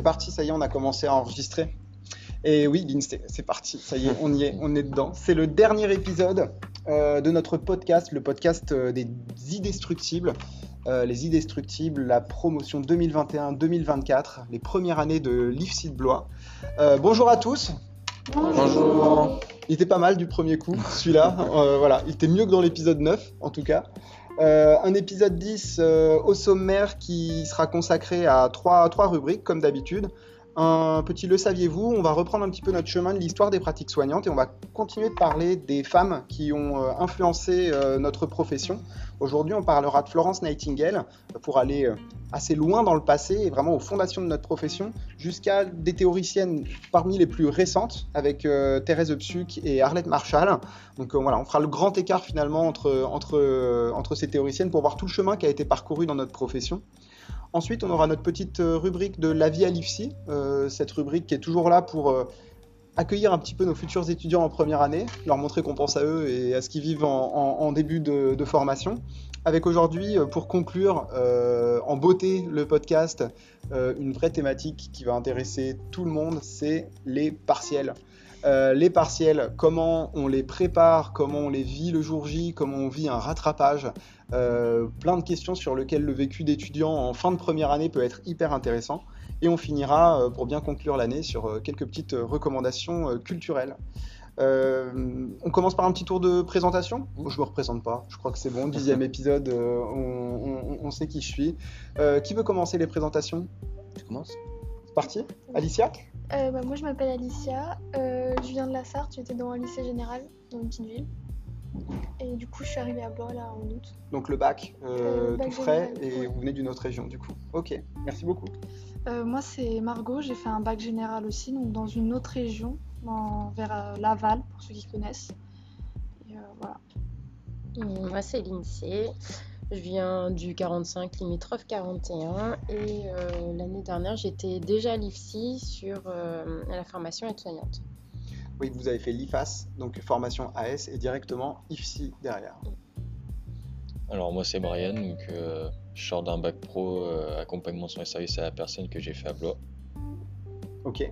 C'est parti, ça y est, on a commencé à enregistrer. Et oui, Lynn, c'est parti, ça y est, on y est, on est dedans. C'est le dernier épisode euh, de notre podcast, le podcast euh, des Indestructibles. Euh, les Indestructibles, la promotion 2021-2024, les premières années de l'IFSI de Blois. Euh, bonjour à tous. Bonjour. Il était pas mal du premier coup, celui-là. Voilà, il était mieux que dans l'épisode 9, en tout cas. Euh, un épisode 10 euh, au sommaire qui sera consacré à trois, trois rubriques, comme d'habitude. Un petit le saviez-vous, on va reprendre un petit peu notre chemin de l'histoire des pratiques soignantes et on va continuer de parler des femmes qui ont euh, influencé euh, notre profession. Aujourd'hui, on parlera de Florence Nightingale pour aller euh, assez loin dans le passé et vraiment aux fondations de notre profession, jusqu'à des théoriciennes parmi les plus récentes avec Thérèse Psuc et Arlette Marshall. Donc voilà, on fera le grand écart finalement entre ces théoriciennes pour voir tout le chemin qui a été parcouru dans notre profession. Ensuite, on aura notre petite euh, rubrique de la vie à l'IFSI, euh, cette rubrique qui est toujours là pour euh, accueillir un petit peu nos futurs étudiants en première année, leur montrer qu'on pense à eux et à ce qu'ils vivent en, début de, formation. Avec aujourd'hui, pour conclure en beauté le podcast, une vraie thématique qui va intéresser tout le monde, c'est les partiels. Les partiels, comment on les prépare, comment on les vit le jour J, comment on vit un rattrapage, euh, plein de questions sur lesquelles le vécu d'étudiant en fin de première année peut être hyper intéressant. Et on finira, euh, pour bien conclure l'année, sur euh, quelques petites recommandations euh, culturelles. Euh, on commence par un petit tour de présentation? Je me représente pas, je crois que c'est bon. Dixième épisode, euh, on, on- on sait qui je suis. Euh, qui veut commencer les présentations? Tu commences? C'est parti Alicia? Euh, bah, moi, je m'appelle Alicia. Euh, je viens de la Sarthe. J'étais dans un lycée général, dans une petite ville. Et du coup, je suis arrivée à Blois là en août. Donc le bac, euh, Euh, bac tout frais, général, et ouais. vous venez d'une autre région du coup. Ok, merci beaucoup. Euh, moi, c'est Margot. J'ai fait un bac général aussi, donc dans une autre région, vers euh, Laval, pour ceux qui connaissent. Et, euh, voilà. Moi, c'est l'INSEE. Je viens du 45 limitrophe 41 et euh, l'année dernière, j'étais déjà à l'IFSI sur euh, la formation aide-soignante. Oui, vous avez fait l'IFAS, donc formation AS, et directement IFSI derrière. Alors moi c'est Brian, donc euh, je sors d'un bac pro euh, accompagnement soins et services à la personne que j'ai fait à Blois. Ok,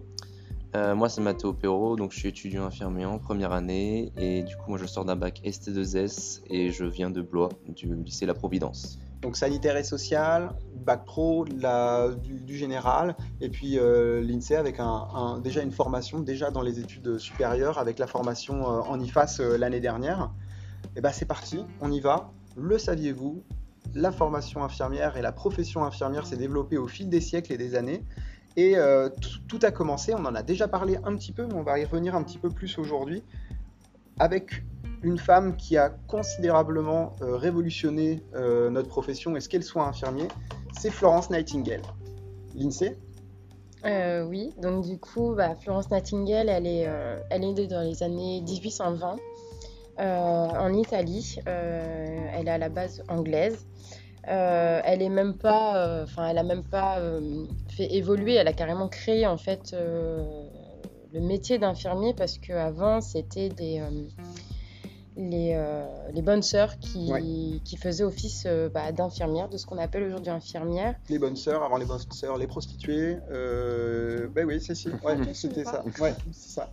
Euh, moi, c'est Mathéo Perrault, donc je suis étudiant infirmier en première année et du coup, moi, je sors d'un bac ST2S et je viens de Blois, du lycée La Providence. Donc sanitaire et social, bac pro, du, général, et puis euh, l'INSEE avec déjà une formation, déjà dans les études supérieures, avec la formation euh, en IFAS euh, l'année dernière. Et ben c'est parti, on y va. Le saviez-vous? La formation infirmière et la profession infirmière s'est développée au fil des siècles et des années. Et tout a commencé, on en a déjà parlé un petit peu, mais on va y revenir un petit peu plus aujourd'hui, avec une femme qui a considérablement euh, révolutionné euh, notre profession et ce qu'elle soit infirmier, c'est Florence Nightingale. L'INSEE Euh, oui, donc du coup, bah, Florence Nightingale, elle est, elle dans les années 1820 euh, en Italie. Elle est à la base anglaise. Elle est même pas, elle a même pas fait évoluer. Elle a carrément créé en fait le métier d'infirmier parce qu'avant c'était des les, euh, les bonnes sœurs qui, Ouais. qui faisaient office euh, bah, d'infirmière, de ce qu'on appelle aujourd'hui infirmière. Les bonnes sœurs, avant les bonnes sœurs, les prostituées. Euh... Ben oui, c'est si. Ouais, c'était ça. Ouais, c'est ça.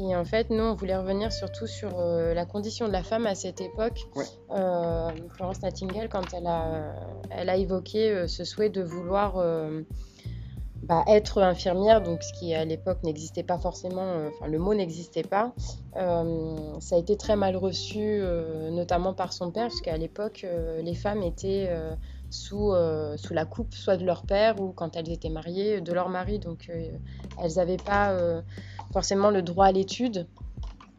Et en fait, nous, on voulait revenir surtout sur euh, la condition de la femme à cette époque. Ouais. Euh, Florence Nightingale, quand elle a, elle a évoqué euh, ce souhait de vouloir euh, bah, être infirmière, donc ce qui à l'époque n'existait pas forcément, euh, enfin le mot n'existait pas, euh, ça a été très mal reçu, euh, notamment par son père, parce qu'à l'époque, les femmes étaient sous, sous la coupe soit de leur père ou quand elles étaient mariées, de leur mari. Donc elles n'avaient pas forcément le droit à l'étude,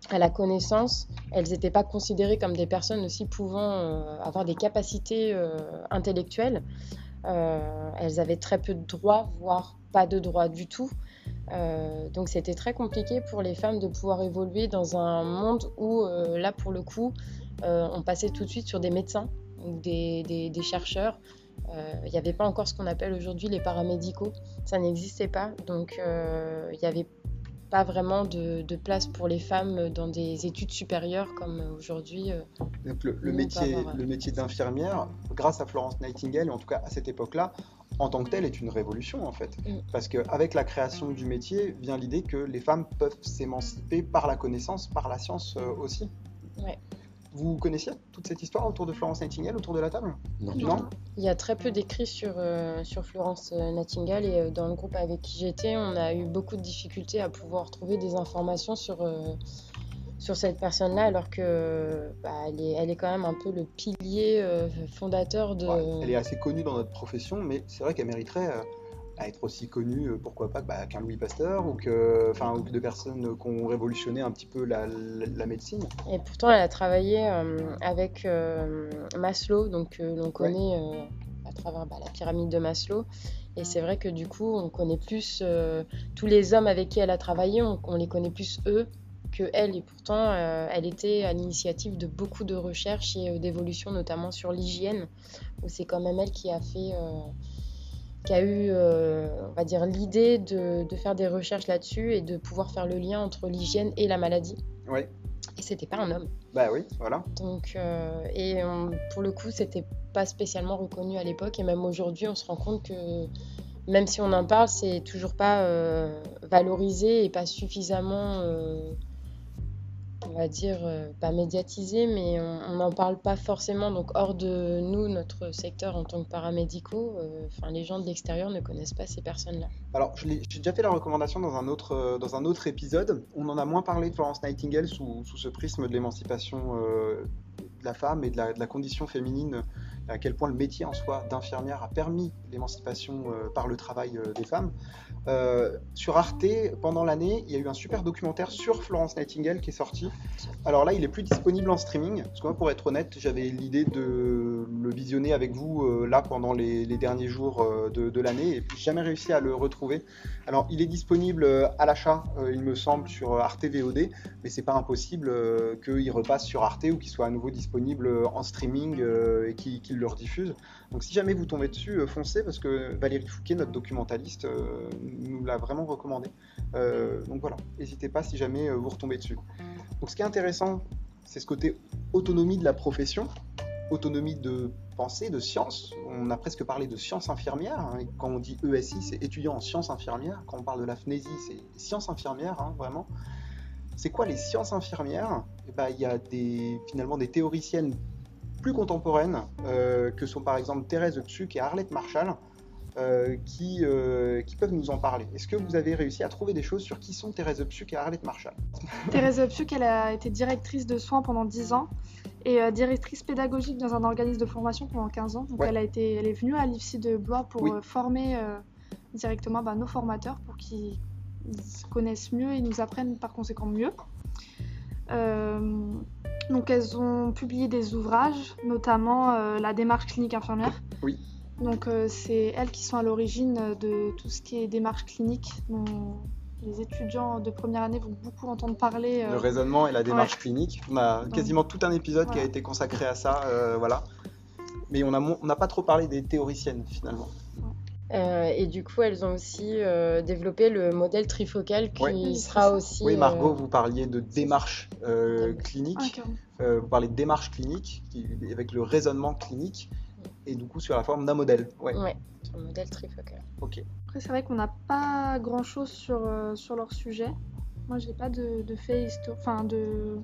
à la connaissance. Elles n'étaient pas considérées comme des personnes aussi pouvant avoir des capacités intellectuelles. Euh, elles avaient très peu de droits, voire pas de droits du tout. Euh, donc c'était très compliqué pour les femmes de pouvoir évoluer dans un monde où, euh, là pour le coup, on passait tout de suite sur des médecins ou des, chercheurs. Il n'y avait pas encore ce qu'on appelle aujourd'hui les paramédicaux. Ça n'existait pas. Donc il n'y avait pas vraiment de, de place pour les femmes dans des études supérieures comme aujourd'hui. euh, Donc le, métier, avoir, le métier d'infirmière, grâce à Florence Nightingale, en tout cas à cette époque-là, en tant que telle, est une révolution en fait. Mm. Parce qu'avec la création du métier vient l'idée que les femmes peuvent s'émanciper par la connaissance, par la science euh, aussi. Ouais. Vous connaissiez toute cette histoire autour de Florence Nightingale, autour de la table Non. Non Il y a très peu d'écrits sur, euh, sur Florence euh, Nightingale et euh, dans le groupe avec qui j'étais, on a eu beaucoup de difficultés à pouvoir trouver des informations sur, euh, sur cette personne-là, alors que bah, elle, est, elle est quand même un peu le pilier euh, fondateur de. Ouais, Elle est assez connue dans notre profession, mais c'est vrai qu'elle mériterait euh, à être aussi connue, euh, pourquoi pas, bah, qu'un Louis Pasteur ou que, enfin, ou que de personnes qui ont révolutionné un petit peu la, la- la médecine. Et pourtant, elle a travaillé euh, avec euh, Maslow, donc euh, l'on connaît à travers bah, la pyramide de Maslow. Et c'est vrai que du coup, on connaît plus tous les hommes avec qui elle a travaillé, on, on les connaît plus eux que elle. Et pourtant, elle était à l'initiative de beaucoup de recherches et d'évolutions, notamment sur l'hygiène, où c'est quand même elle qui a fait. Qui a eu, euh, on va dire, l'idée de, de faire des recherches là-dessus et de pouvoir faire le lien entre l'hygiène et la maladie. Ouais. Et c'était pas un homme. Bah oui, voilà. Donc, euh, et on- pour le coup, c'était pas spécialement reconnu à l'époque. Et même aujourd'hui, on se rend compte que même si on en parle, c'est toujours pas euh, valorisé et pas suffisamment, euh, on va dire, euh, pas médiatisé, mais on n'en parle pas forcément. Donc, hors de nous, notre secteur en tant que paramédicaux, euh, enfin, les gens de l'extérieur ne connaissent pas ces personnes-là. Alors, j'ai déjà fait la recommandation dans un, autre, euh, dans un autre épisode. On en a moins parlé de Florence Nightingale sous, sous ce prisme de l'émancipation de la femme et de la, de la condition féminine, à quel point le métier en soi d'infirmière a permis l'émancipation euh, par le travail euh, des femmes. Euh, sur Arte, pendant l'année, il y a eu un super documentaire sur Florence Nightingale qui est sorti. Alors là, il est plus disponible en streaming, parce que moi, pour être honnête, j'avais l'idée de le visionner avec vous là pendant les, derniers jours de, l'année, et puis jamais réussi à le retrouver. Alors, il est disponible à l'achat, il me semble, sur Arte VOD, mais c'est pas impossible qu'il repasse sur Arte ou qu'il soit à nouveau disponible en streaming et qu'il le rediffuse. Donc, si jamais vous tombez dessus, euh, foncez, parce que Valérie Fouquet, notre documentaliste, euh, nous l'a vraiment recommandé. Euh, donc voilà, n'hésitez pas si jamais vous retombez dessus. Donc, ce qui est intéressant, c'est ce côté autonomie de la profession, autonomie de pensée, de science. On a presque parlé de science infirmière. hein. Quand on dit ESI, c'est étudiant en sciences infirmières. Quand on parle de l'apnésie, c'est sciences infirmières, hein, vraiment. C'est quoi les sciences infirmières? Eh ben, Il y a finalement des théoriciennes plus contemporaines, euh, que sont par exemple Thérèse Psuc et Arlette Marshall, euh, qui, euh, qui peuvent nous en parler. Est-ce que vous avez réussi à trouver des choses sur qui sont Thérèse Psuc et Arlette Marshall Thérèse Psuc, elle a été directrice de soins pendant 10 ans et euh, directrice pédagogique dans un organisme de formation pendant 15 ans. Donc Ouais. elle, a été, elle est venue à l'IFSI de Blois pour Oui. former directement bah, nos formateurs pour qu'ils se connaissent mieux et nous apprennent par conséquent mieux. Donc elles ont publié des ouvrages, notamment euh, la démarche clinique infirmière. Oui. Donc euh, c'est elles qui sont à l'origine de tout ce qui est démarche clinique dont les étudiants de première année vont beaucoup entendre parler. euh, Le raisonnement et la démarche clinique. On a Donc, quasiment tout un épisode qui a été consacré à ça, voilà. Mais on n'a on n'a pas trop parlé des théoriciennes finalement. Euh, et du coup, elles ont aussi euh, développé le modèle trifocal qui Ouais. Oui, sera aussi. Oui, Margot, euh, vous parliez de démarche euh, Ah, clinique. Euh, vous parlez de démarche clinique qui- avec le raisonnement clinique et du coup sur la forme d'un modèle. Ouais, sur le modèle trifocal. Ok. Après, c'est vrai qu'on n'a pas grand chose sur, euh, sur leur sujet. Moi, j'ai pas de, de fait histo- Enfin, de.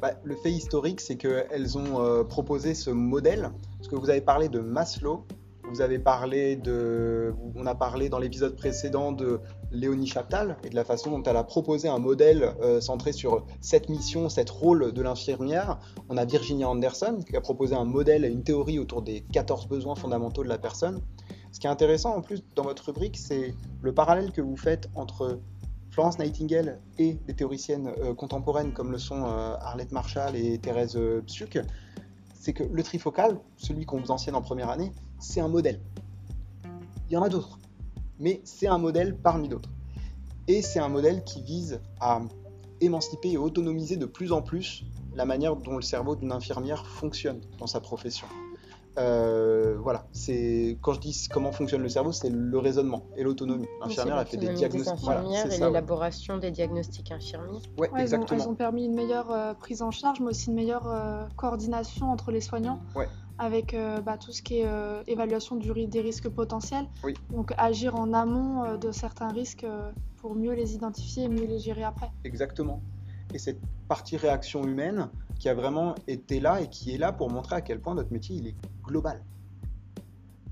Bah, le fait historique, c'est qu'elles ont euh, proposé ce modèle. Parce que vous avez parlé de Maslow, vous avez parlé de. On a parlé dans l'épisode précédent de Léonie Chaptal et de la façon dont elle a proposé un modèle euh, centré sur cette mission, cette rôle de l'infirmière. On a Virginia Anderson qui a proposé un modèle et une théorie autour des 14 besoins fondamentaux de la personne. Ce qui est intéressant en plus dans votre rubrique, c'est le parallèle que vous faites entre Florence Nightingale et des théoriciennes euh, contemporaines comme le sont euh, Arlette Marshall et Thérèse euh, Psuc, c'est que le trifocal, celui qu'on vous enseigne en première année, c'est un modèle. Il y en a d'autres, mais c'est un modèle parmi d'autres. Et c'est un modèle qui vise à émanciper et autonomiser de plus en plus la manière dont le cerveau d'une infirmière fonctionne dans sa profession. Euh, voilà, c'est quand je dis comment fonctionne le cerveau, c'est le raisonnement et l'autonomie. L'infirmière, elle fait des diagnostics. Des Voilà, et ouais. l'élaboration des diagnostics infirmiers. Ouais, Ouais, elles, ont, exactement. elles ont permis une meilleure euh, prise en charge, mais aussi une meilleure euh, coordination entre les soignants. Ouais. Avec euh, bah, tout ce qui est euh, évaluation du, des risques potentiels. Oui. Donc agir en amont euh, de certains risques pour mieux les identifier et mieux les gérer après. Exactement. Et cette partie réaction humaine qui a vraiment été là et qui est là pour montrer à quel point notre métier il est global.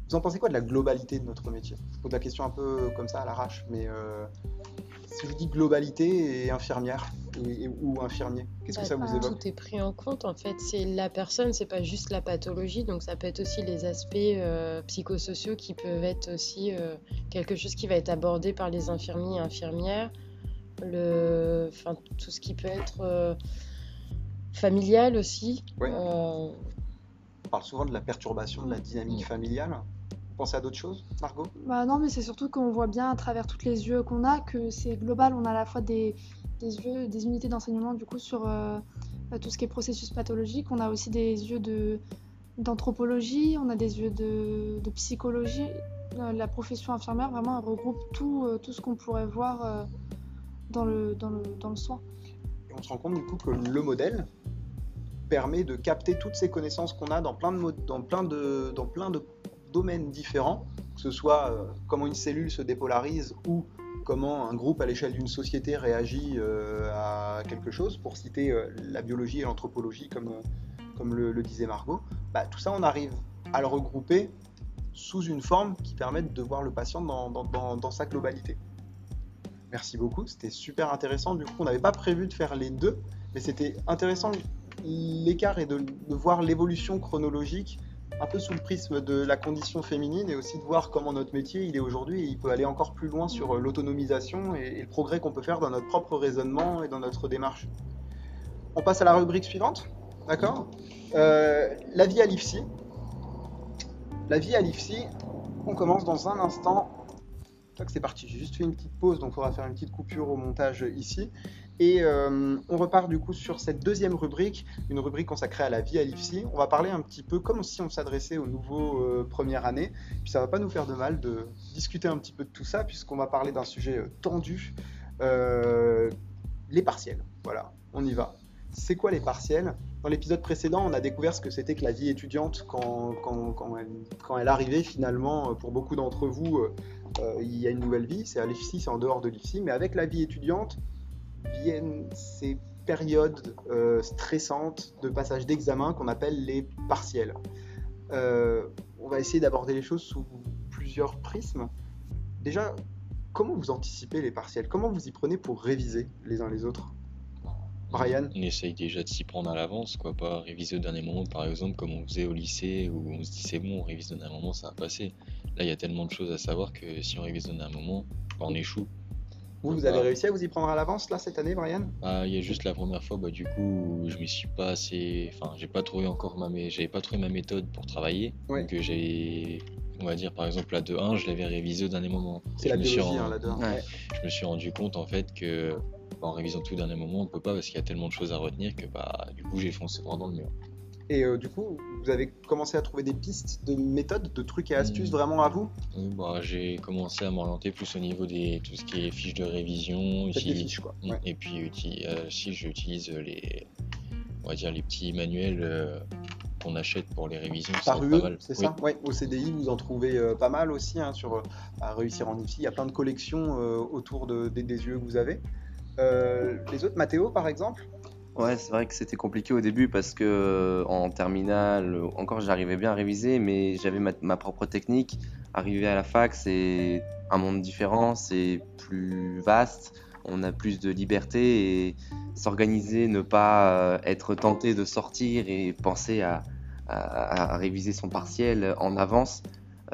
Vous en pensez quoi de la globalité de notre métier? Je pose la question un peu comme ça à l'arrache, mais si je dis globalité et infirmière et- et- ou infirmier, qu'est-ce que Bah, ça vous évoque Tout est pris en compte en fait. C'est la personne, c'est pas juste la pathologie, donc ça peut être aussi les aspects euh, psychosociaux qui peuvent être aussi euh, quelque chose qui va être abordé par les infirmiers et infirmières. Le, enfin tout ce qui peut être euh, familial aussi. Ouais. On parle souvent de la perturbation de la dynamique Mm. familiale. Vous pensez à d'autres choses, Margot? Bah non, mais c'est surtout qu'on voit bien à travers toutes les yeux qu'on a que c'est global. On a à la fois des, des yeux, des unités d'enseignement du coup sur euh, tout ce qui est processus pathologique. On a aussi des yeux de d'anthropologie, on a des yeux de, de psychologie. Euh, La profession infirmière vraiment elle regroupe tout, euh, tout ce qu'on pourrait voir euh, dans, le, dans, le, dans le soin. Et on se rend compte du coup que le modèle permet de capter toutes ces connaissances qu'on a dans plein de, dans plein de, dans plein de domaines différents, que ce soit euh, comment une cellule se dépolarise ou comment un groupe à l'échelle d'une société réagit euh, à quelque chose, pour citer euh, la biologie et l'anthropologie comme, comme le, disait Margot, bah, tout ça on arrive à le regrouper sous une forme qui permette de voir le patient dans, dans- dans- sa globalité. Merci beaucoup, c'était super intéressant. Du coup, on n'avait pas prévu de faire les deux, mais c'était intéressant l'écart et de voir l'évolution chronologique un peu sous le prisme de la condition féminine et aussi de voir comment notre métier il est aujourd'hui et il peut aller encore plus loin sur euh, l'autonomisation et, le progrès qu'on peut faire dans notre propre raisonnement et dans notre démarche. On passe à la rubrique suivante, d'accord? Euh, La vie à l'IFSI. La vie à l'IFSI, on commence dans un instant. C'est parti, j'ai juste fait une petite pause, donc il faudra faire une petite coupure au montage ici. Et euh, on repart du coup sur cette deuxième rubrique, une rubrique consacrée à la vie à l'IFSI. On va parler un petit peu comme si on s'adressait aux nouveaux euh, premières années. Puis ça va pas nous faire de mal de discuter un petit peu de tout ça, puisqu'on va parler d'un sujet euh, tendu, les partiels. Voilà, on y va. C'est quoi les partiels? Dans l'épisode précédent, on a découvert ce que c'était que la vie étudiante quand, quand, quand elle, quand elle arrivait finalement, pour beaucoup d'entre vous, il y a une nouvelle vie, c'est à l'IFSI, c'est en dehors de l'IFSI, mais avec la vie étudiante, viennent ces périodes euh, stressantes de passage d'examen qu'on appelle les partiels. Euh, on va essayer d'aborder les choses sous plusieurs prismes. Déjà, comment vous anticipez les partiels? Comment vous y prenez pour réviser les uns les autres? Brian? On essaye déjà de s'y prendre à l'avance, quoi, pas réviser au dernier moment, par exemple, comme on faisait au lycée, où on se dit c'est bon, on révise au dernier moment, ça va passer. Là, il y a tellement de choses à savoir que si on révise au dernier moment, bah, on échoue. Vous, vous avez réussi à vous y prendre à l'avance là cette année, Brian? Ah, il y a juste la première fois, bah, du coup, où je me suis pas assez. Enfin, j'ai pas trouvé encore ma. mé- J'avais pas trouvé ma méthode pour travailler. Ouais. Donc, euh, j'ai. On va dire, par exemple, la 2-1, je l'avais révisé au dernier moment. C'est la je me suis biologie, ren- hein, la deux. Ouais. Je me suis rendu compte, en fait, que. bah, en révisant tout au dernier moment, on peut pas parce qu'il y a tellement de choses à retenir que, bah, du coup, j'ai foncé droit dans le mur. Et euh, du coup, vous avez commencé à trouver des pistes de méthodes, de trucs et astuces Mm. vraiment à vous? Oui, bah, j'ai commencé à m'orienter plus au niveau des tout ce qui est fiches de révision. Faites des uti- fiches, quoi. Ouais. Et puis uti- euh, si j'utilise les on va dire les petits manuels euh, qu'on achète pour les révisions, ça Par aide pas UE, mal. c'est Oui. ça? Ouais, au CDI, vous en trouvez euh, pas mal aussi hein, sur euh, à réussir en IFSI. Il y a plein de collections euh, autour de- des, des UE que vous avez. Euh, les autres, Mathéo par exemple? Ouais, c'est vrai que c'était compliqué au début parce que euh, en terminale, encore j'arrivais bien à réviser, mais j'avais ma, ma propre technique. Arriver à la fac, c'est un monde différent, c'est plus vaste, on a plus de liberté et s'organiser, ne pas euh, être tenté de sortir et penser à, à- à réviser son partiel en avance,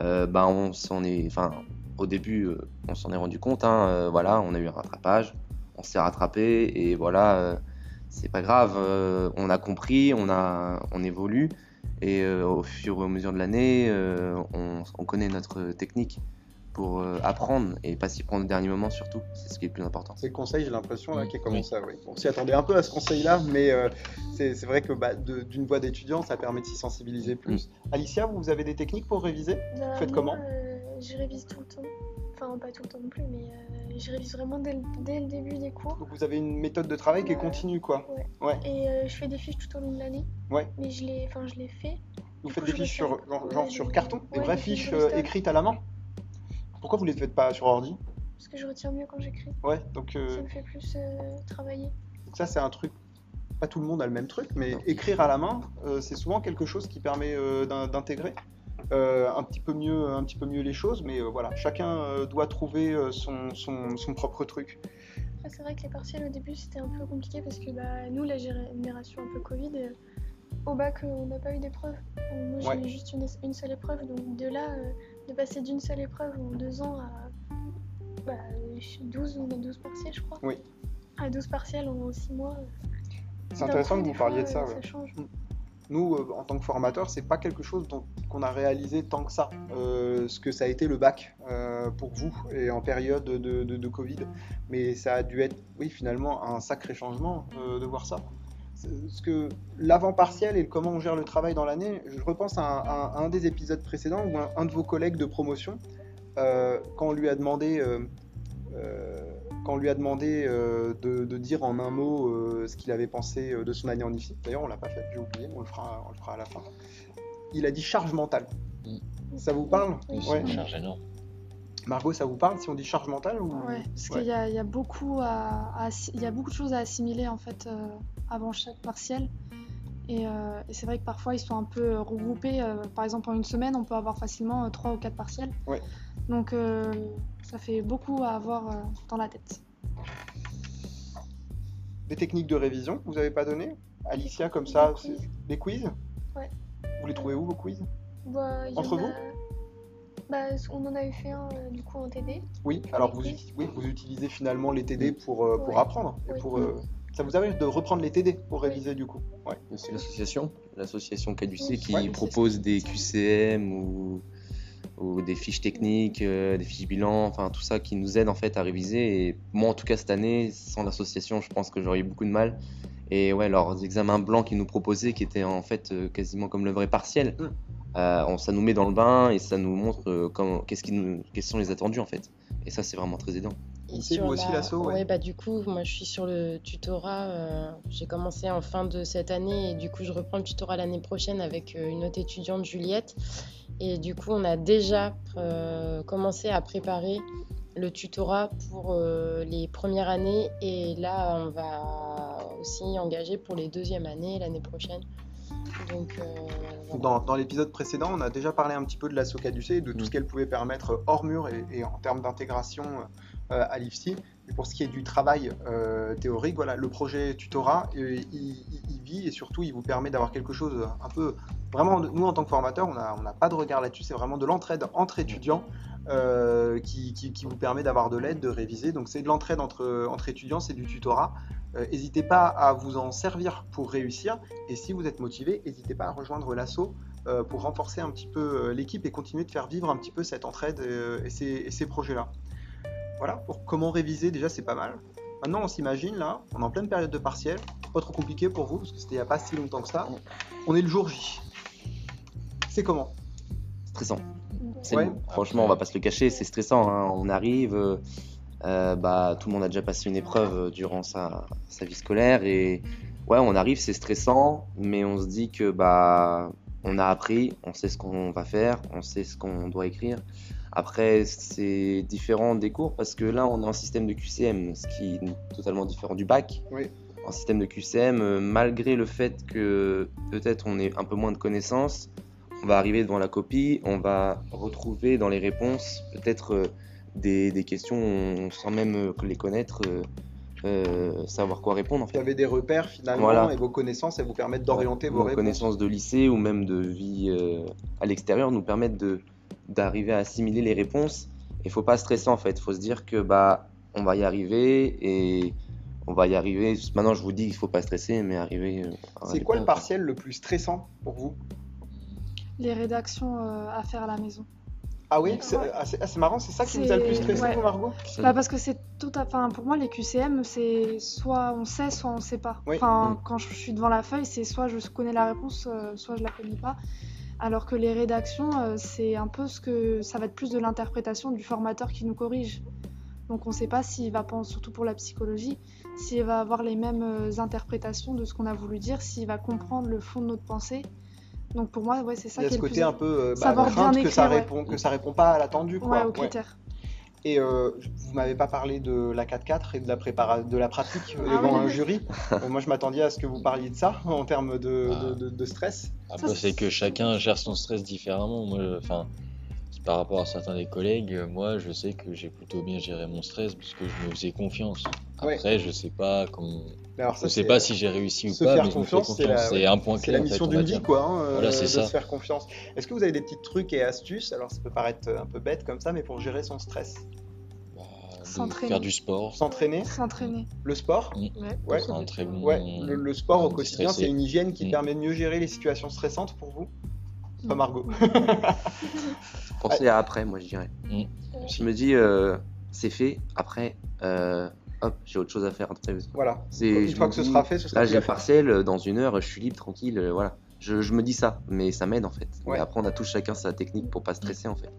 euh, ben on s'en est, enfin, au début, euh, on s'en est rendu compte, hein, voilà, on a eu un rattrapage, on s'est rattrapé et voilà. C'est pas grave, euh, on a compris, on, a, on évolue et euh, au fur et à mesure de l'année, euh, on, on connaît notre technique pour euh, apprendre et pas s'y prendre au dernier moment surtout, c'est ce qui est le plus important. C'est le conseil, j'ai l'impression, là, Mm, qui est comme ça. Oui. On s'y attendait un peu à ce conseil-là, mais euh, c'est vrai que bah, d'une voix d'étudiant, ça permet de s'y sensibiliser plus. Alicia, vous avez des techniques pour réviser? Bah, Faites moi, comment? euh, Je révise tout le temps. Enfin, pas tout le temps non plus, mais euh, je révise vraiment dès le, dès le début des cours. Donc vous avez une méthode de travail qui est continue, quoi. Ouais. Ouais. Et euh, je fais des fiches tout au long de l'année. Ouais. Mais je les, enfin, je les fais. Vous Du faites coup, des fiches sur, genre, genre sur carton, des ouais, vraies des fiches fiches euh, écrites à la main Pourquoi vous les faites pas sur ordi? Parce que je retiens mieux quand j'écris. Ouais, donc, euh, Ça me fait plus travailler. donc ça c'est un truc. Pas tout le monde a le même truc, mais écrire à la main, euh, c'est souvent quelque chose qui permet euh, d'in- d'intégrer euh, un petit peu mieux, un petit peu mieux les choses. Mais euh, voilà, chacun euh, doit trouver son, son, son propre truc. Après, c'est vrai que les partiels au début c'était un peu compliqué parce que bah, nous, la génération un peu Covid, au bac on n'a pas eu d'épreuve. Moi j'ai Ouais. eu juste une, une seule épreuve, donc de là, de passer d'une seule épreuve en deux ans à bah, 12, on a 12 partiels je crois. Oui. À 12 partiels en 6 mois. C'est intéressant que vous parliez de ça. ouais. change. Nous, euh, en tant que formateurs, c'est pas quelque chose qu'on a réalisé tant que ça, euh, ce que ça a été le bac euh, pour vous et en période de, de- Covid. Mais ça a dû être, oui, finalement, un sacré changement de voir ça. Ce que l'avant-partiel et comment on gère le travail dans l'année, je repense à un, des épisodes précédents où un, un de vos collègues de promotion, quand on lui a demandé, quand on lui a demandé euh, de, de dire en un mot euh, ce qu'il avait pensé euh, de son année en IFSI, d'ailleurs on l'a pas fait, j'ai oublié, on le, fera, on le fera à la fin. Il a dit charge mentale. Ça vous parle? Oui, C'est Ouais. une charge énorme. Margot, ça vous parle si on dit charge mentale ou... Ouais, parce Ouais. qu'il y, a- il y a beaucoup à, à assi- il y a beaucoup de choses à assimiler en fait euh, avant chaque partiel. Et, euh, et c'est vrai que parfois ils sont un peu regroupés. euh, par exemple, en une semaine, on peut avoir facilement euh, trois ou quatre partiels. Ouais. Donc euh, ça fait beaucoup à avoir euh, dans la tête. Des techniques de révision que vous n'avez pas données? Alicia, comme ça, Des quiz. des quiz? Ouais. Vous les trouvez où vos quiz? Bah, en Entre a- vous? Bah, On en avait fait un euh, du coup en TD. Oui, alors vous, quiz. uti- oui, vous utilisez finalement les TD pour, euh, pour apprendre. et pour, euh, ça vous arrive de reprendre les TD pour réviser du coup? Ouais. C'est l'association, l'association Caducé Oui. qui Ouais, propose des QCM ou, ou des fiches techniques, euh, des fiches bilan, enfin tout ça qui nous aide en fait à réviser. Et moi en tout cas cette année, sans l'association, je pense que j'aurais eu beaucoup de mal. Et ouais, leurs examens blancs qu'ils nous proposaient, qui étaient en fait euh, quasiment comme le vrai partiel, Mm. euh, on- ça nous met dans le bain et ça nous montre qu'est-ce qui nous, quels sont les attendus en fait. Et ça c'est vraiment très aidant. Et C'est sur vous aussi, la- l'asso, ouais. ouais, bah du coup, moi je suis sur le tutorat. euh, j'ai commencé en fin de cette année et du coup je reprends le tutorat l'année prochaine avec euh, une autre étudiante, Juliette. Et du coup, on a déjà euh, commencé à préparer le tutorat pour euh, les premières années et là on va aussi engager pour les deuxièmes années l'année prochaine. Donc euh, voilà. Dans, dans l'épisode précédent, on a déjà parlé un petit peu de la Socaducé et de tout Mm. ce qu'elle pouvait permettre hors mur et, et en termes d'intégration euh, à l'IFSI. Pour ce qui est du travail euh, théorique, voilà, le projet tutorat, euh, il, vit et surtout il vous permet d'avoir quelque chose un peu. Vraiment, nous en tant que formateurs, on n'a pas de regard là-dessus, c'est vraiment de l'entraide entre étudiants euh, qui, vous permet d'avoir de l'aide, de réviser. Donc c'est de l'entraide entre, étudiants, c'est du tutorat. Euh, N'hésitez pas à vous en servir pour réussir. Et si vous êtes motivé, n'hésitez pas à rejoindre l'assaut euh, pour renforcer un petit peu euh, l'équipe et continuer de faire vivre un petit peu cette entraide euh, et ces projets-là. Voilà, pour comment réviser, déjà c'est pas mal. Maintenant, on s'imagine là, on est en pleine période de partiel, pas trop compliqué pour vous parce que c'était il n'y a pas si longtemps que ça. On est le jour J. C'est comment? Stressant. Ouais. Franchement, on va pas se le cacher, c'est stressant. hein. On arrive, euh, bah, tout le monde a déjà passé une épreuve durant sa, sa vie scolaire et ouais, on arrive, c'est stressant, mais on se dit que bah, on a appris, on sait ce qu'on va faire, on sait ce qu'on doit écrire. Après, c'est différent des cours parce que là, on est en système de QCM, ce qui est totalement différent du bac. Oui. En système de QCM, euh, malgré le fait que peut-être on ait un peu moins de connaissances, on va arriver devant la copie, on va retrouver dans les réponses peut-être euh, des, des questions on- sans même euh, les connaître, euh, savoir quoi répondre en Vous fait. avez des repères finalement Voilà. et vos connaissances, elles vous permettent d'orienter vos réponses. connaissances de lycée ou même de vie euh, à l'extérieur nous permettent de d'arriver à assimiler les réponses. Il faut pas stresser en fait, il faut se dire que bah on va y arriver et on va y arriver. Maintenant je vous dis qu'il faut pas stresser, mais arriver. euh, C'est quoi le partiel le plus stressant pour vous? Les rédactions euh, à faire à la maison. Ah oui, Ouais. ah, ah, c'est marrant, c'est ça qui vous a le plus stressé, ouais. Margot? Bah parce que c'est tout à enfin pour moi les QCM c'est soit on sait soit on sait pas. Oui. Enfin Mm. quand je suis devant la feuille c'est soit je connais la réponse euh, soit je la connais pas. Alors que les rédactions euh, c'est un peu ce que ça va être plus de l'interprétation du formateur qui nous corrige. Donc on sait pas s'il va penser surtout pour la psychologie s'il va avoir les mêmes euh, interprétations de ce qu'on a voulu dire, s'il va comprendre le fond de notre pensée. Donc pour moi, ouais, c'est ça Il y a qui est ce le côté plus un peu euh, bah, Savoir bien que ça ouais. répond que ça répond pas à l'attendu quoi. ouais, aux critères. Et euh, vous m'avez pas parlé de la 4-4 et de la prépara de la pratique Ah devant oui. un jury. Euh, moi, je m'attendais à ce que vous parliez de ça en termes de, Ah. de- de- de stress. Après, Ça, c'est c'est- que chacun gère son stress différemment. Moi, enfin, par rapport à certains des collègues, euh, moi, je sais que j'ai plutôt bien géré mon stress parce que je me faisais confiance. Ouais. Après, je sais pas comment. Alors Je ça, sais c'est- pas si j'ai réussi ou se pas, faire mais je confiance, c'est confiance. la- C'est un point C'est clé. la en fait, mission on va d'une vie, quoi, hein, euh, Voilà, c'est de ça. se faire confiance. Est-ce que vous avez des petits trucs et astuces? Alors, ça peut paraître un peu bête comme ça, mais pour gérer son stress, Bah, S'entraîner. faire du sport. s'entraîner, S'entraîner. le sport? Ouais. Ouais. C'est bon. Ouais, le, le sport au quotidien, c'est une hygiène qui permet de mieux gérer les situations stressantes pour vous? Pas Mm. Margot. Penser à après, moi je dirais. Mm. Je me dis, euh, c'est fait, après, euh, hop, j'ai autre chose à faire. après. voilà. Une je fois que ce sera fait, ce sera Là, j'ai à le faire. partiel, euh, dans une heure, je suis libre, tranquille, euh, voilà. Je, je me dis ça, mais ça m'aide en fait. Ouais. Mais après, on a tous chacun sa technique pour pas stresser en fait.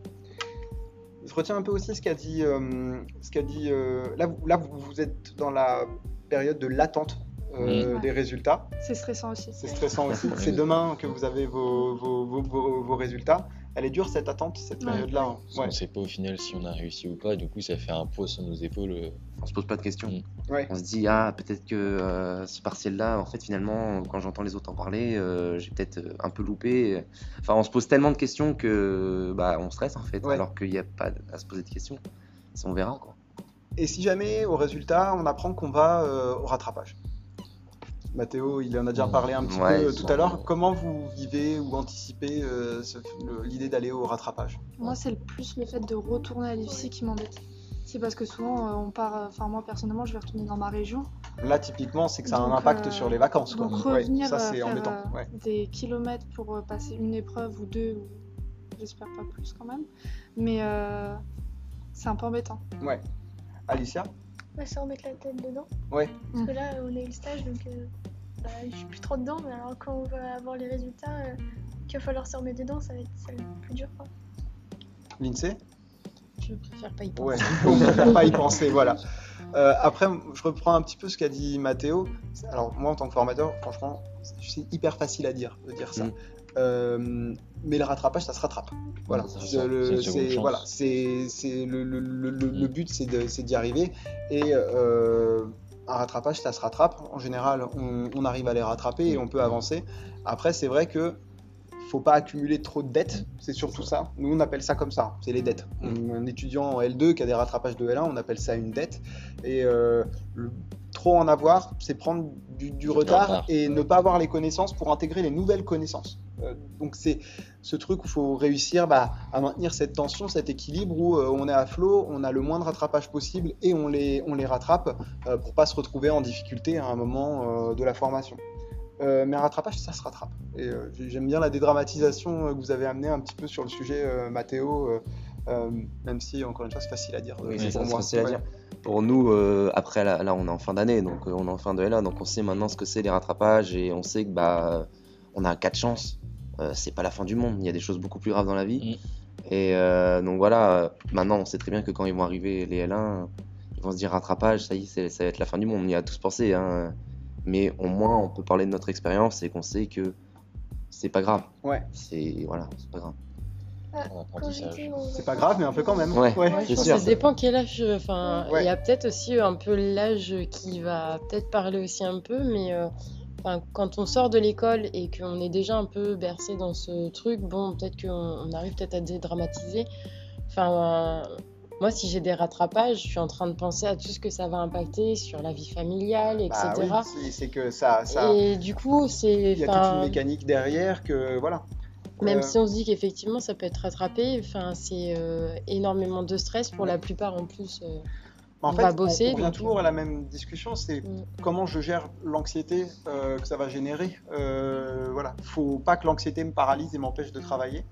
Je retiens un peu aussi ce qu'a dit. euh, ce qu'a dit euh, là, vous, là, vous vous êtes dans la période de l'attente euh, des résultats. C'est stressant aussi. C'est stressant aussi. C'est demain que vous avez vos, vos, vos, vos- vos résultats. Elle est dure cette attente, cette Ouais. période-là. hein. Parce Ouais. qu'on sait pas au final si on a réussi ou pas. Du coup, ça fait un poids sur nos épaules. On se pose pas de questions. Mm. Ouais. On se dit, ah, peut-être que euh, ce partiel-là, en fait, finalement, quand j'entends les autres en parler, euh, j'ai peut-être euh, un peu loupé. Enfin, on se pose tellement de questions que bah, on stresse en fait, Ouais. alors qu'il n'y a pas à se poser de questions. Ça, on verra quoi. Et si jamais au résultat, on apprend qu'on va euh, au rattrapage Mathéo, il en a déjà parlé un petit Ouais, peu tout à l'heure. Comment vous vivez ou anticipez euh, l'idée d'aller au rattrapage? Moi, c'est le plus le fait de retourner à l'IFSI qui m'embête. C'est parce que souvent, euh, on part. euh, Enfin, moi, personnellement, je vais retourner dans ma région. Là, typiquement, c'est que ça a un impact euh, sur les vacances. Quoi. Donc, Ouais, revenir ça, c'est embêtant. euh, Ouais. des kilomètres pour passer une épreuve ou deux, ou j'espère pas plus quand même. Mais euh, c'est un peu embêtant. Ouais. Alicia Ouais, c'est remettre la tête dedans. Ouais. Parce que là, on eu le stage, donc euh, bah, je suis plus trop dedans. Mais alors, quand on va avoir les résultats, euh, qu'il va falloir se remettre dedans, ça va être, ça va être plus dur. Quoi. L'INSEE Je préfère pas y penser. Ouais, on ne préfère pas y penser, voilà. Euh, après, je reprends un petit peu ce qu'a dit Mathéo. Alors, moi, en tant que formateur, franchement, c'est hyper facile à dire, de dire ça. Mm. Euh, mais le rattrapage, ça se rattrape. Voilà. C'est le- voilà, c'est Mm. le but, c'est d'y arriver. Et euh, un rattrapage, ça se rattrape. En général, on, on arrive à les rattraper et on peut avancer. Après, c'est vrai que faut pas accumuler trop de dettes, c'est surtout ça. Nous, on appelle ça comme ça, c'est les dettes. Mm. Un étudiant en L2 qui a des rattrapages de L1, on appelle ça une dette. Et euh, le- trop en avoir, c'est prendre du, retard retard. et ne pas avoir les connaissances pour intégrer les nouvelles connaissances. Euh, donc c'est ce truc où il faut réussir bah, à maintenir cette tension, cet équilibre où euh, on est à flot, on a le moins de rattrapage possible et on les, on les rattrape euh, pour pas se retrouver en difficulté à un moment de la formation. Euh, mais un rattrapage, ça se rattrape. Et euh, j'aime bien la dédramatisation euh, que vous avez amenée un petit peu sur le sujet, euh, Mathéo, euh, euh, même si, encore une fois, c'est facile à dire. Oui, c'est facile à dire. Pour nous, euh, après, là, là, on est en fin d'année, donc euh, on est en fin de L1, donc on sait maintenant ce que c'est les rattrapages et on sait que bah, on a quatre chances. Euh, c'est pas la fin du monde, il y a des choses beaucoup plus graves dans la vie. Et euh, donc voilà, maintenant on sait très bien que quand ils vont arriver les L1, ils vont se dire rattrapage, ça y est, ça va être la fin du monde. On y a tous pensé, hein. Mais au moins on peut parler de notre expérience et qu'on sait que c'est pas grave. Ouais. C'est voilà, c'est pas grave. au- C'est pas grave, mais un peu quand même. Ouais. Ouais, C'est je pense sûr. que ça dépend quel âge. euh, Enfin, il Ouais. y a peut-être aussi un peu l'âge qui va peut-être parler aussi un peu, mais euh, enfin, quand on sort de l'école et qu'on est déjà un peu bercé dans ce truc, bon, peut-être qu'on on arrive peut-être à dédramatiser. Enfin, euh, moi, si j'ai des rattrapages, je suis en train de penser à tout ce que ça va impacter sur la vie familiale, etc. Bah oui, c'est- que ça, ça, Et du coup, c'est. il y a toute une mécanique derrière que voilà. Même Euh, si on se dit qu'effectivement ça peut être rattrapé, enfin, c'est euh, énormément de stress pour la plupart en plus. euh, en on fait, va bosser, on revient donc, toujours à la même discussion, c'est Mm. comment je gère l'anxiété euh, que ça va générer. Euh, voilà, faut pas que l'anxiété me paralyse et m'empêche de travailler.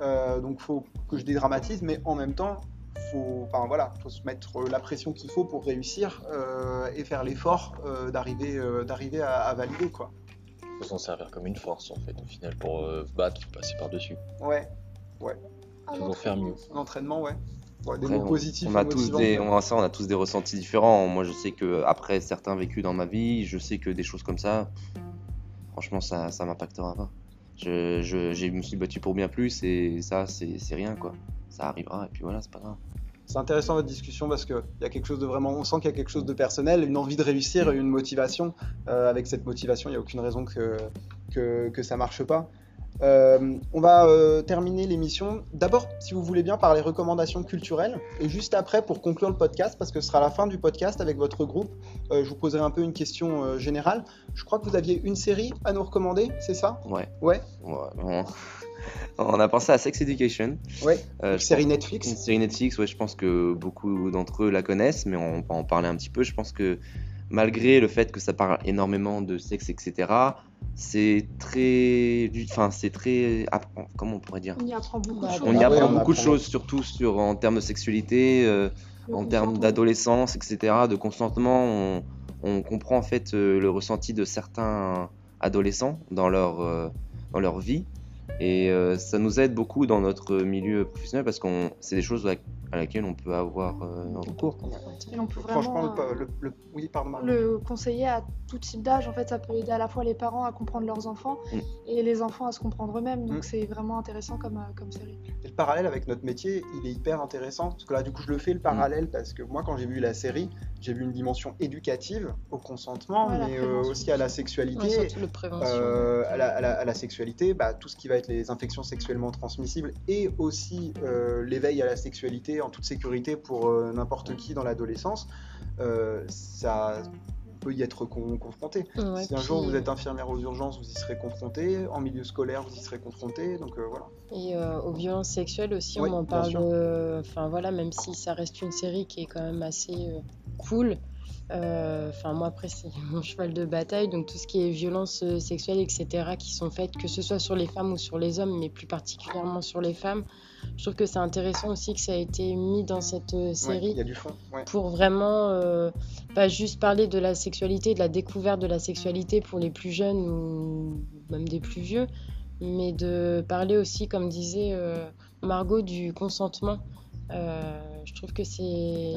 Euh, donc faut que je dédramatise, mais en même temps, faut, enfin voilà, faut se mettre la pression qu'il faut pour réussir euh, et faire l'effort euh, d'arriver, euh, d'arriver à, à valider quoi. faut s'en servir comme une force en fait au final pour euh, battre, passer par dessus. Ouais, un Toujours faire mieux. l'entraînement, ouais. Ouais, des Après, mots on- positifs. On a tous des, on a ça, on a tous des ressentis différents. Moi, je sais que après certains vécus dans ma vie, je sais que des choses comme ça, franchement, ça, ça m'impactera pas. Je, je, j'ai- me suis battu pour bien plus et ça, c'est c'est rien quoi. Ça arrivera et puis voilà, c'est pas grave. C'est intéressant votre discussion parce qu'il y a quelque chose de vraiment, on sent qu'il y a quelque chose de personnel, une envie de réussir, une motivation. Euh, avec cette motivation, il n'y a aucune raison que, que, que ça marche pas. Euh, on va euh, terminer l'émission. D'abord, si vous voulez bien, par les recommandations culturelles. Et juste après, pour conclure le podcast, parce que ce sera la fin du podcast avec votre groupe, euh, je vous poserai un peu une question générale. Je crois que vous aviez une série à nous recommander, c'est ça? Ouais. Ouais? Ouais, on... a pensé à Sex Education. Ouais. Euh, Une je série pense- Netflix. Une série Netflix, ouais, je pense que beaucoup d'entre eux la connaissent, mais on peut en parler un petit peu. Je pense que malgré le fait que ça parle énormément de sexe, etc., c'est très. Enfin, c'est très. Comment on pourrait dire? On y apprend beaucoup de Bah, choses. On y Ouais, apprend beaucoup de choses, surtout sur, en termes de sexualité, euh, en termes d'adolescence, etc., de consentement. On, on comprend en fait euh, le ressenti de certains adolescents dans leur, euh, dans leur vie. Et euh, ça nous aide beaucoup dans notre milieu professionnel parce que c'est des choses à, laquelle on peut avoir euh, recours. Et on peut Franchement, vraiment le, le- le- oui, pardon. Marie. euh, le conseiller à tout type d'âge. En fait, ça peut aider à la fois les parents à comprendre leurs enfants Mm. et les enfants à se comprendre eux-mêmes. Mm. Donc c'est vraiment intéressant comme, euh, comme série. Et le parallèle avec notre métier, il est hyper intéressant. Parce que là, du coup, je le fais le parallèle parce que moi, quand j'ai vu la série, j'ai vu une dimension éducative au consentement, Ouais, mais euh, aussi à la sexualité. Ouais, surtout le prévention. Euh, à, la, à la- à la sexualité, bah, tout ce qui va être les infections sexuellement transmissibles et aussi euh, l'éveil à la sexualité en toute sécurité pour euh, n'importe qui dans l'adolescence, euh, ça peut y être con- confronté. Ouais, si un puis- jour vous êtes infirmière aux urgences, vous y serez confronté. En milieu scolaire, vous y serez confronté. Donc euh, voilà. Et euh, aux violences sexuelles aussi, Oui, on en parle. Enfin voilà, même si ça reste une série qui est quand même assez euh, cool. Enfin moi après c'est mon cheval de bataille, donc tout ce qui est violences sexuelles, etc., qui sont faites, que ce soit sur les femmes ou sur les hommes, mais plus particulièrement sur les femmes. Je trouve que c'est intéressant aussi que ça a été mis dans cette euh, Ouais, série Il y a du fond. ouais. pour vraiment euh, pas juste parler de la sexualité, de la découverte de la sexualité pour les plus jeunes ou même des plus vieux, mais de parler aussi, comme disait euh, Margot, du consentement. Euh, je trouve que c'est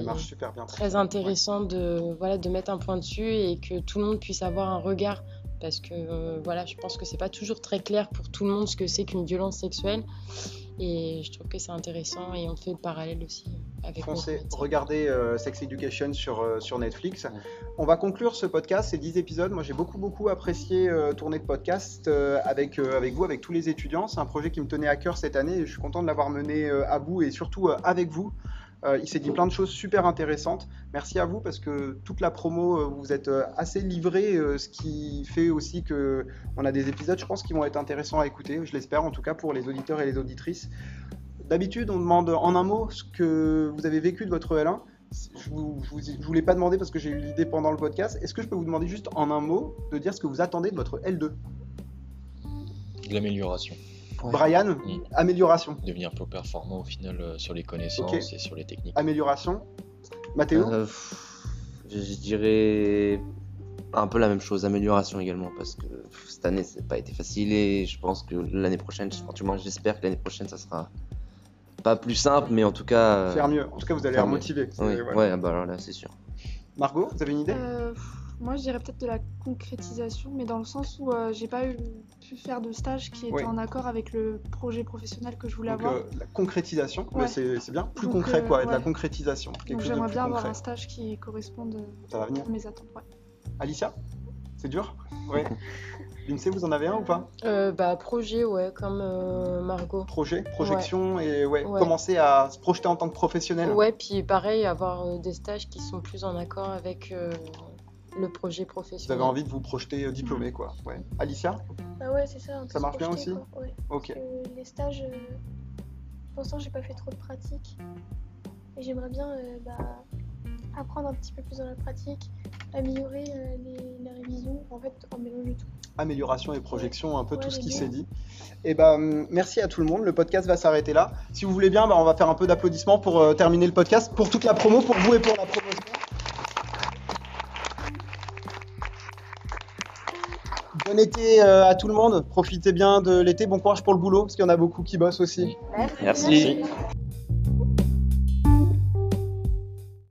très intéressant de, voilà, de mettre un point dessus et que tout le monde puisse avoir un regard. Parce que euh, voilà, je pense que c'est pas toujours très clair pour tout le monde ce que c'est qu'une violence sexuelle. Et je trouve que c'est intéressant et on fait le parallèle aussi avec métier. regardez euh, Sex Education sur, euh, sur Netflix. On va conclure ce podcast, ces 10 épisodes. Moi, j'ai beaucoup, beaucoup apprécié euh, tourner de podcast euh, avec, avec vous, avec tous les étudiants. C'est un projet qui me tenait à cœur cette année et je suis content de l'avoir mené à bout et surtout avec vous. Euh, il s'est dit plein de choses super intéressantes. Merci à vous parce que toute la promo, euh, vous êtes euh, assez livrés, euh, ce qui fait aussi que on a des épisodes, je pense, qui vont être intéressants à écouter. Je l'espère, en tout cas pour les auditeurs et les auditrices. D'habitude, on demande en un mot ce que vous avez vécu de votre L1. Je vous, vous, vous l'ai pas demandé parce que j'ai eu l'idée pendant le podcast. Est-ce que je peux vous demander juste en un mot de dire ce que vous attendez de votre L2 De l'amélioration. Ouais. Brian, Mm. amélioration. Devenir plus performant au final euh, sur les connaissances et sur les techniques. Amélioration. Mathéo Euh, pff, je, je dirais un peu la même chose, amélioration également, parce que pff, cette année, ça n'a pas été facile et je pense que l'année prochaine, j'espère que l'année prochaine, ça sera pas plus simple, mais en tout cas. Faire mieux. En tout cas, vous allez mieux. motivé. Oui, voilà. ouais, bah alors là, c'est sûr. Margot, vous avez une idée? Euh, moi, je dirais peut-être de la concrétisation, mais dans le sens où euh, j'ai pas eu, pu faire de stage qui était Oui. en accord avec le projet professionnel que je voulais Donc, avoir. euh, la concrétisation, Ouais. Ouais, c'est c'est bien. Plus Donc, concret, euh, quoi. De la ouais. concrétisation. Donc j'aimerais bien concret. avoir un stage qui corresponde euh, Ça va venir. à mes attentes. ouais. Alicia C'est dur? Ouais. L'INSEE, vous en avez un ou pas? Euh, bah, projet, ouais, comme euh, Margot. Projet, projection et ouais, Ouais. commencer à se projeter en tant que professionnel. Ouais, puis pareil, avoir euh, des stages qui sont plus en accord avec euh, le projet Vous professionnel. avez envie de vous projeter euh, diplômé, quoi. Ouais. Alicia Bah ouais, c'est ça. Ça marche bien aussi quoi, ouais. Ok. Parce que les stages, euh, pour l'instant, j'ai pas fait trop de pratique. Et j'aimerais bien euh, bah, apprendre un petit peu plus dans la pratique, améliorer euh, les, la révision, en fait, en mélange tout. Amélioration et projection, un peu Ouais, tout ce qui s'est dit. Et ben, hum, merci à tout le monde. Le podcast va s'arrêter là. Si vous voulez bien, bah, on va faire un peu d'applaudissements pour terminer le podcast, pour toute la promo, pour vous et pour la promotion. Été euh, à tout le monde. Profitez bien de l'été. Bon courage pour le boulot, parce qu'il y en a beaucoup qui bossent aussi. Merci.